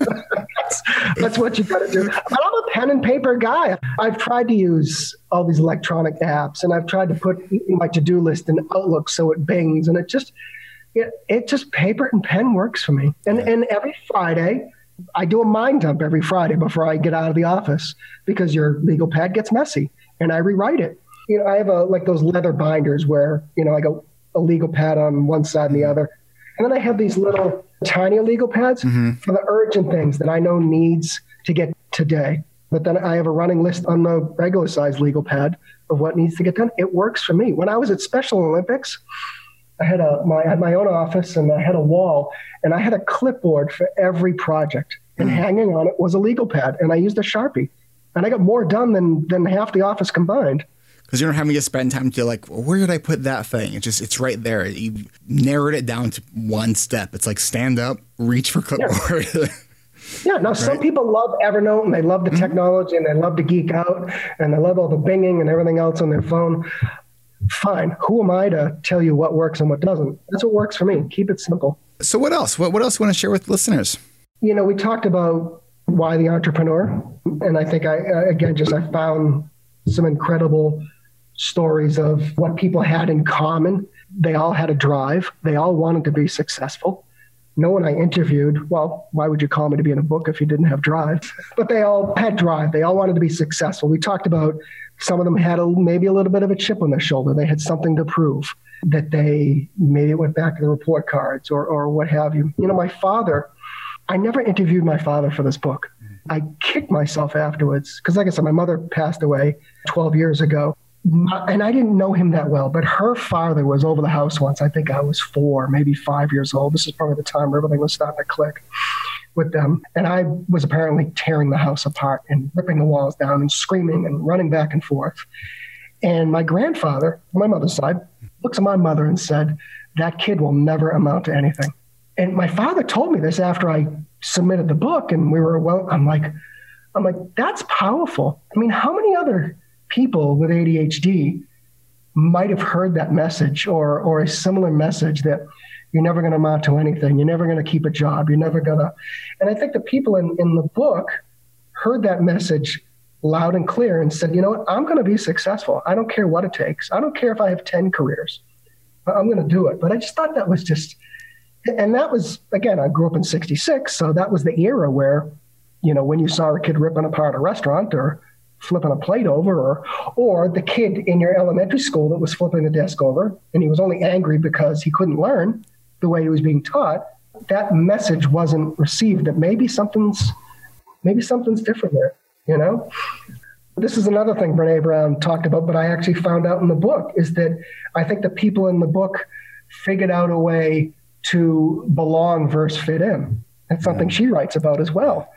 that's, that's what you got to do. But I'm a pen and paper guy. I've tried to use all these electronic apps, and I've tried to put my to-do list in Outlook so it bings, and it just it, it just paper and pen works for me. And and every Friday. I do a mind dump every Friday before I get out of the office because your legal pad gets messy and I rewrite it. You know, I have a like those leather binders where you know I go a legal pad on one side and the other, and then I have these little tiny legal pads mm-hmm. for the urgent things that I know needs to get today. But then I have a running list on the regular size legal pad of what needs to get done. It works for me. When I was at Special Olympics, I had a my I had my own office and I had a wall and I had a clipboard for every project. And mm-hmm. hanging on it was a legal pad, and I used a sharpie and I got more done than than half the office combined. Because you're not having to spend time to like, well, where did I put that thing? It's just it's right there. You narrowed it down to one step. It's like stand up, reach for clipboard. Yeah. Yeah, now right. some people love Evernote and they love the mm-hmm. technology and they love to geek out and they love all the binging and everything else on their phone. Fine. Who am I to tell you what works and what doesn't? That's what works for me. Keep it simple. So, what else? What, what else you want to share with listeners? You know, we talked about why the entrepreneur and i think i uh, again just i found some incredible stories of what people had in common they all had a drive they all wanted to be successful no one I interviewed, well, why would you call me to be in a book if you didn't have drive? But they all had drive. They all wanted to be successful. We talked about some of them had a, maybe a little bit of a chip on their shoulder. They had something to prove that they maybe went back to the report cards or, or what have you. You know, my father, I never interviewed my father for this book. Mm-hmm. I kicked myself afterwards because, like I said, my mother passed away 12 years ago and I didn't know him that well, but her father was over the house once. I think I was four, maybe five years old. This is probably the time where everything was starting to click with them. And I was apparently tearing the house apart and ripping the walls down and screaming and running back and forth. And my grandfather, my mother's side, looks at my mother and said, That kid will never amount to anything. And my father told me this after I submitted the book, and we were, well, I'm like, I'm like, that's powerful. I mean, how many other people with ADHD might have heard that message or or a similar message that you're never going to amount to anything. You're never going to keep a job. You're never going to. And I think the people in, in the book heard that message loud and clear and said, you know what? I'm going to be successful. I don't care what it takes. I don't care if I have 10 careers. I'm going to do it. But I just thought that was just, and that was, again, I grew up in 66. So that was the era where, you know, when you saw a kid ripping apart a restaurant or flipping a plate over or or the kid in your elementary school that was flipping the desk over and he was only angry because he couldn't learn the way he was being taught that message wasn't received that maybe something's maybe something's different there you know this is another thing brene brown talked about but i actually found out in the book is that i think the people in the book figured out a way to belong versus fit in that's something she writes about as well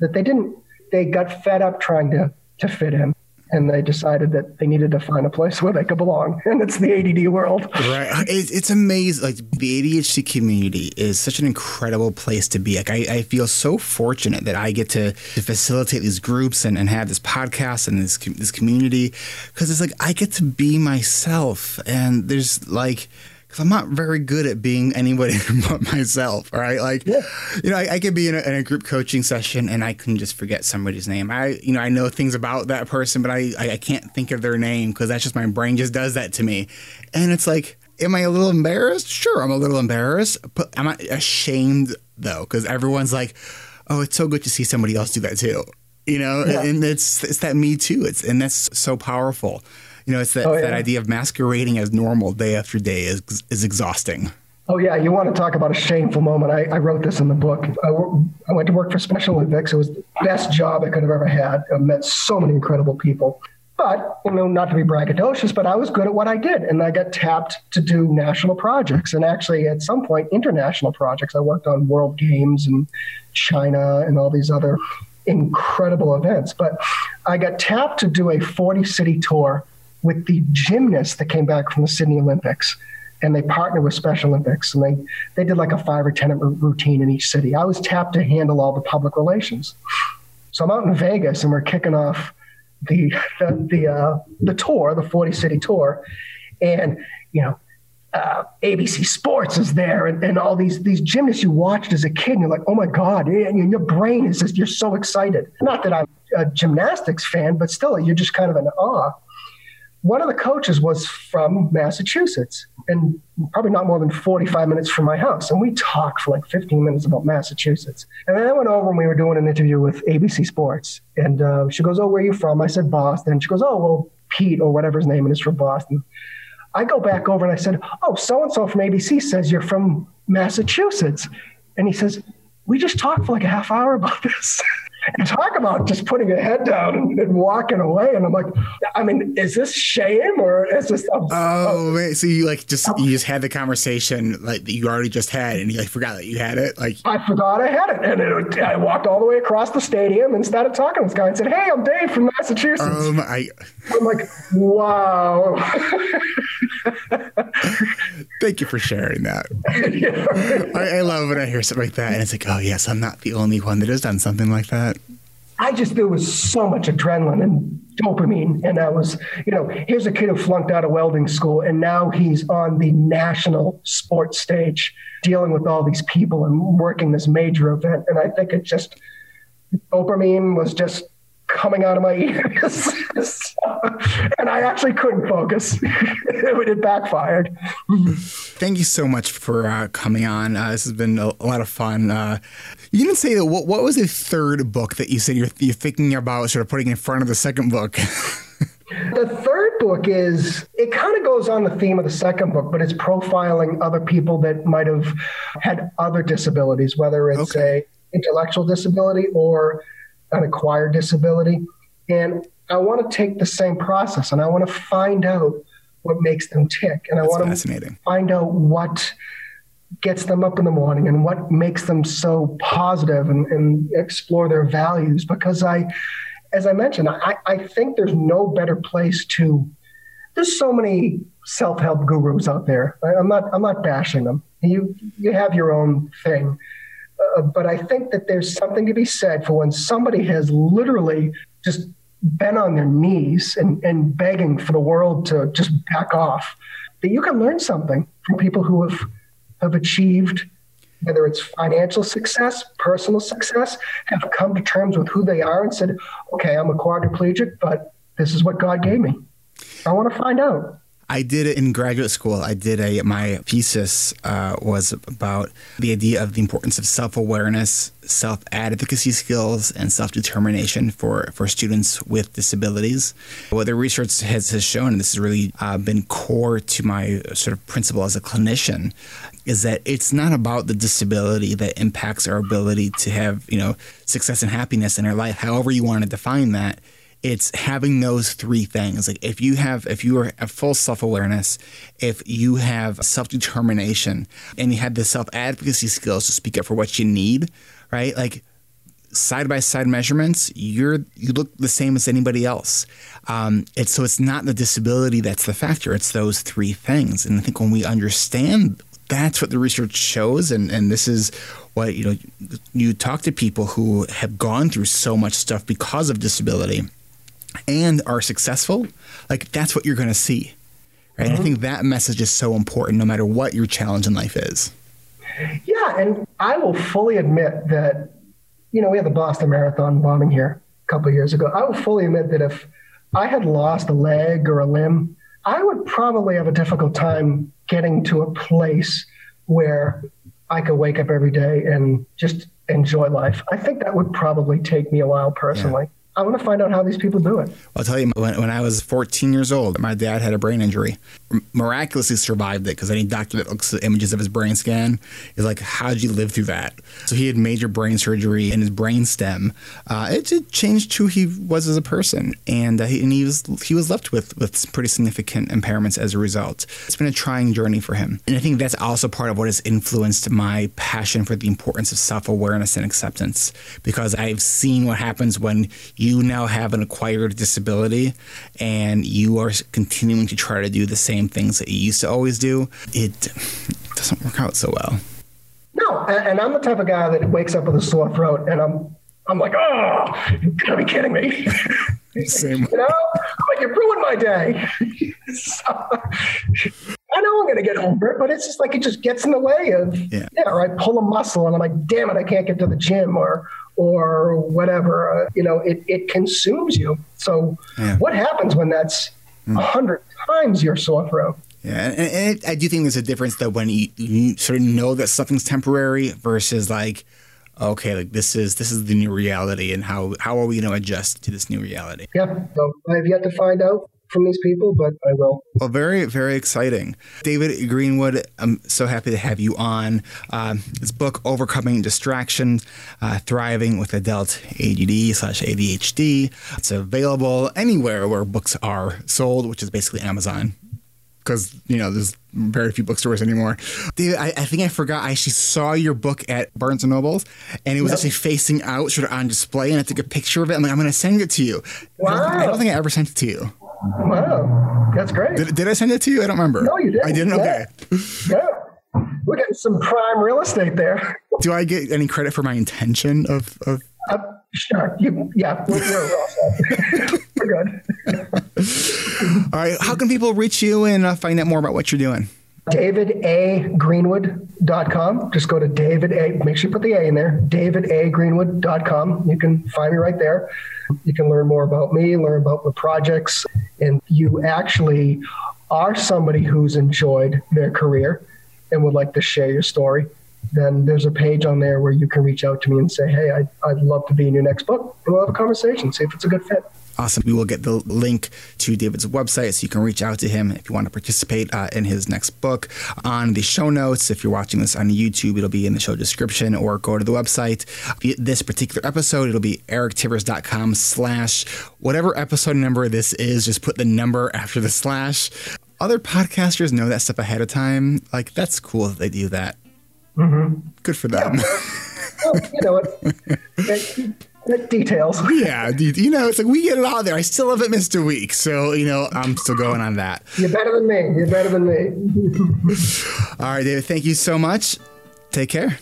that they didn't they got fed up trying to to fit in and they decided that they needed to find a place where they could belong, and it's the ADD world. Right, uh, it's amazing. Like the ADHD community is such an incredible place to be. Like I, I feel so fortunate that I get to, to facilitate these groups and, and have this podcast and this this community because it's like I get to be myself, and there's like because I'm not very good at being anybody but myself, right? Like, yeah. you know, I, I could be in a, in a, group coaching session and I can just forget somebody's name. I, you know, I know things about that person, but I, I, I can't think of their name because that's just my brain just does that to me. And it's like, am I a little embarrassed? Sure, I'm a little embarrassed, but I'm not ashamed though, because everyone's like, oh, it's so good to see somebody else do that too. You know, yeah. and it's it's that me too. It's and that's so powerful. You know, it's that, oh, yeah. that idea of masquerading as normal day after day is, is exhausting. Oh, yeah. You want to talk about a shameful moment. I, I wrote this in the book. I, I, went to work for Special Olympics. It was the best job I could have ever had. I met so many incredible people. But, you know, not to be braggadocious, but I was good at what I did. And I got tapped to do national projects and actually, at some point, international projects. I worked on World Games and China and all these other incredible events. But I got tapped to do a 40 city tour with the gymnasts that came back from the Sydney Olympics. And they partnered with Special Olympics, and they they did like a five or ten routine in each city. I was tapped to handle all the public relations. So I'm out in Vegas, and we're kicking off the the the, uh, the tour, the 40 city tour, and you know uh, ABC Sports is there, and, and all these these gymnasts you watched as a kid, and you're like, oh my god, and your brain is just you're so excited. Not that I'm a gymnastics fan, but still, you're just kind of in awe one of the coaches was from Massachusetts and probably not more than 45 minutes from my house. And we talked for like 15 minutes about Massachusetts. And then I went over and we were doing an interview with ABC Sports. And uh, she goes, Oh, where are you from? I said, Boston. She goes, Oh, well, Pete or whatever his name is from Boston. I go back over and I said, Oh, so and so from ABC says you're from Massachusetts. And he says, We just talked for like a half hour about this. and talk about just putting your head down and, and, walking away. And I'm like, I mean, is this shame or is this? A, oh, a, so you like just you just had the conversation like that you already just had, and you like forgot that you had it. Like I forgot I had it, and it, I walked all the way across the stadium and started talking to this guy and said, "Hey, I'm Dave from Massachusetts." Um, I, I'm like, wow. Thank you for sharing that. yeah. I, I love when I hear something like that, and it's like, oh yes, I'm not the only one that has done something like that. I just there was so much adrenaline and dopamine, and I was, you know, here's a kid who flunked out of welding school, and now he's on the national sports stage, dealing with all these people and working this major event, and I think it just dopamine was just coming out of my ears. and I actually couldn't focus. it backfired. Thank you so much for uh, coming on. Uh, this has been a, a lot of fun. Uh, you didn't say that. What, what, was the third book that you said you're, you're thinking about sort of putting in front of the second book? the third book is it kind of goes on the theme of the second book, but it's profiling other people that might have had other disabilities, whether it's okay. a intellectual disability or an acquired disability. And I want to take the same process and I want to find out what makes them tick. And I want to find out what gets them up in the morning and what makes them so positive and, and explore their values. Because I, as I mentioned, I, I think there's no better place to. There's so many self-help gurus out there. I, I'm not. I'm not bashing them. You you have your own thing, uh, but I think that there's something to be said for when somebody has literally just been on their knees and, and begging for the world to just back off, that you can learn something from people who have, have achieved, whether it's financial success, personal success, have come to terms with who they are and said, okay, I'm a quadriplegic, but this is what God gave me. I want to find out. I did it in graduate school. I did a my thesis uh, was about the idea of the importance of self awareness, self advocacy skills, and self determination for for students with disabilities. What the research has, has shown, and this has really uh, been core to my sort of principle as a clinician, is that it's not about the disability that impacts our ability to have you know success and happiness in our life, however you want to define that it's having those three things. Like if you have if you are a full self-awareness if you have self-determination and you have the self-advocacy skills to speak up for what you need right? Like side by side measurements you're you look the same as anybody else. Um, it's so it's not the disability that's the factor it's those three things. And i think when we understand that's what the research shows and and this is what you know you talk to people who have gone through so much stuff because of disability and are successful, like that's what you're going to see. Right? Mm-hmm. I think that message is so important no matter what your challenge in life is. Yeah. And I will fully admit that, you know, we had the Boston Marathon bombing here a couple of years ago. I will fully admit that if I had lost a leg or a limb, I would probably have a difficult time getting to a place where I could wake up every day and just enjoy life. I think that would probably take me a while personally. Yeah. I want to find out how these people do it. I'll tell you, when, when I was 14 years old, my dad had a brain injury. Miraculously survived it because any doctor that looks at images of his brain scan is like, How'd you live through that? So he had major brain surgery in his brain stem. Uh, it, it, changed who he was as a person. And, uh, he, and he, was, he was left with, with pretty significant impairments as a result. It's been a trying journey for him. And I think that's also part of what has influenced my passion for the importance of self awareness and acceptance because I've seen what happens when you now have an acquired disability and you are continuing to try to do the same things that you used to always do, it doesn't work out so well. No, and I'm the type of guy that wakes up with a sore throat and I'm I'm like, oh, you gotta be kidding me. Same. you know, like you ruined my day. so, I know I'm gonna get over it, but it's just like it just gets in the way of yeah. yeah. Or I pull a muscle and I'm like, damn it, I can't get to the gym, or or whatever. Uh, you know, it, it consumes you. So yeah. what happens when that's. A mm. hundred times your sore throat? Yeah, and, and it, I do think there's a difference though when you, you sort of know that something's temporary versus like, okay, like this is this is the new reality, and how how are we going to adjust to this new reality? Yeah, so I have yet to find out from these people, but I will. Well, very, very exciting. David Greenwood, I'm so happy to have you on. Uh, this book, Overcoming Distraction, uh, Thriving with Adult ADD slash ADHD. It's available anywhere where books are sold, which is basically Amazon because you know there's very few bookstores anymore. David, I, I, think I forgot. I actually saw your book at Barnes and Nobles, and it was yep. actually facing out, sort of on display, and I took a picture of it. I'm like, I'm going to send it to you. Wow. I don't think I ever sent it to you. Wow, that's great. Did, did I send it to you? I don't remember. No, you didn't. I didn't. Yeah. Okay. Yeah, we're getting some prime real estate there. Do I get any credit for my intention of? of... Uh, sure. You, yeah, we're, we're, we're good. All right. How can people reach you and uh, find out more about what you're doing? davidagreenwood.com. Just go to David A. Make sure you put the A in there. davidagreenwood.com. You can find me right there. You can learn more about me, learn about the projects, and you actually are somebody who's enjoyed their career and would like to share your story. Then there's a page on there where you can reach out to me and say, "Hey, I'd, I'd love to be in your next book." And we'll have a conversation, see if it's a good fit. Awesome. We will get the link to David's website so you can reach out to him if you want to participate uh, in his next book on the show notes. If you're watching this on YouTube, it'll be in the show description or go to the website. This particular episode, it'll be erictivers.com slash whatever episode number this is, just put the number after the slash. Other podcasters know that stuff ahead of time. Like, that's cool that they do that. Mm-hmm. Good for them. Yeah. well, you know what? details. yeah, you know, it's like we get it all there. I still haven't missed a week, so you know, I'm still going on that. You're better than me. You're better than me. all right, David. Thank you so much. Take care.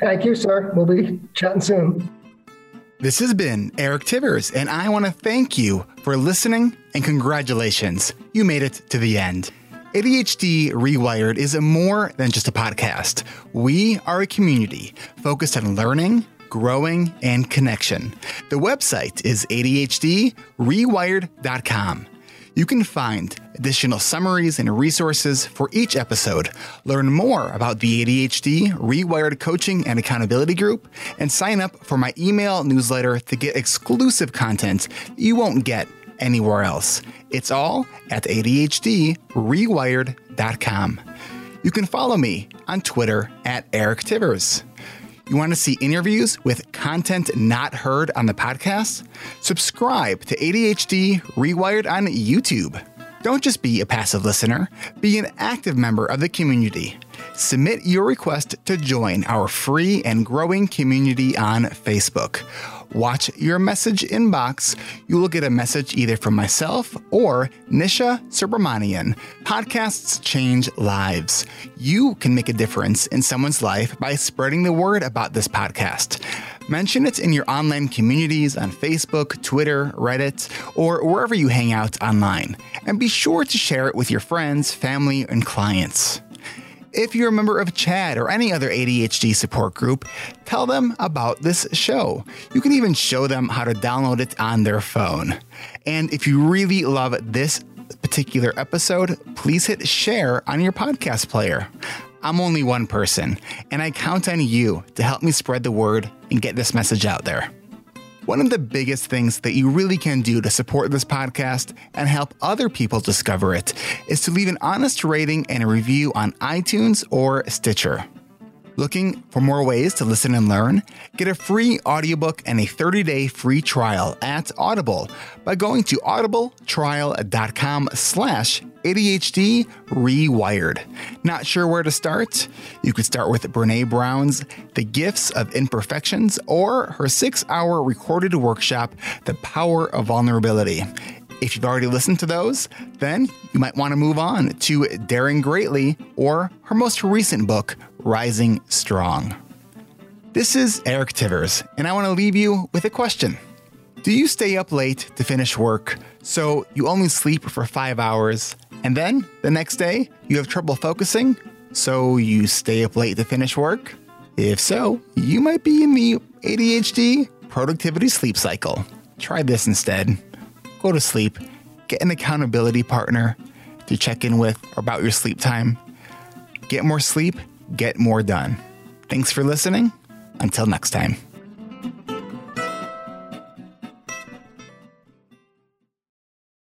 Thank you, sir. We'll be chatting soon. This has been Eric Tivers, and I want to thank you for listening and congratulations. You made it to the end. ADHD Rewired is more than just a podcast. We are a community focused on learning growing, and connection. The website is ADHDrewired.com. You can find additional summaries and resources for each episode, learn more about the ADHD Rewired Coaching and Accountability Group, and sign up for my email newsletter to get exclusive content you won't get anywhere else. It's all at ADHDrewired.com. You can follow me on Twitter at Eric Tivers. You want to see interviews with content not heard on the podcast? Subscribe to ADHD Rewired on YouTube. Don't just be a passive listener, be an active member of the community. Submit your request to join our free and growing community on Facebook watch your message inbox, you will get a message either from myself or Nisha Subramanian. Podcasts change lives. You can make a difference in someone's life by spreading the word about this podcast. Mention it in your online communities on Facebook, Twitter, Reddit, or wherever you hang out online. And be sure to share it with your friends, family, and clients. If you're a member of CHADD or any other ADHD support group, tell them about this show. You can even show them how to download it on their phone. And if you really love this particular episode, please hit share on your podcast player. I'm only one person, and I count on you to help me spread the word and get this message out there. One of the biggest things that you really can do to support this podcast and help other people discover it is to leave an honest rating and a review on iTunes or Stitcher. Looking for more ways to listen and learn? Get a free audiobook and a 30-day free trial at Audible by going to audibletrial.com slash ADHD Rewired. Not sure where to start? You could start with Brene Brown's The Gifts of Imperfections or her six hour recorded workshop, The Power of Vulnerability. If you've already listened to those, then you might want to move on to Daring Greatly or her most recent book, Rising Strong. This is Eric Tivers, and I want to leave you with a question. Do you stay up late to finish work so you only sleep for five hours, and then the next day you have trouble focusing so you stay up late to finish work? If so, you might be in the ADHD productivity sleep cycle. Try this instead go to sleep, get an accountability partner to check in with about your sleep time. Get more sleep, get more done. Thanks for listening. Until next time.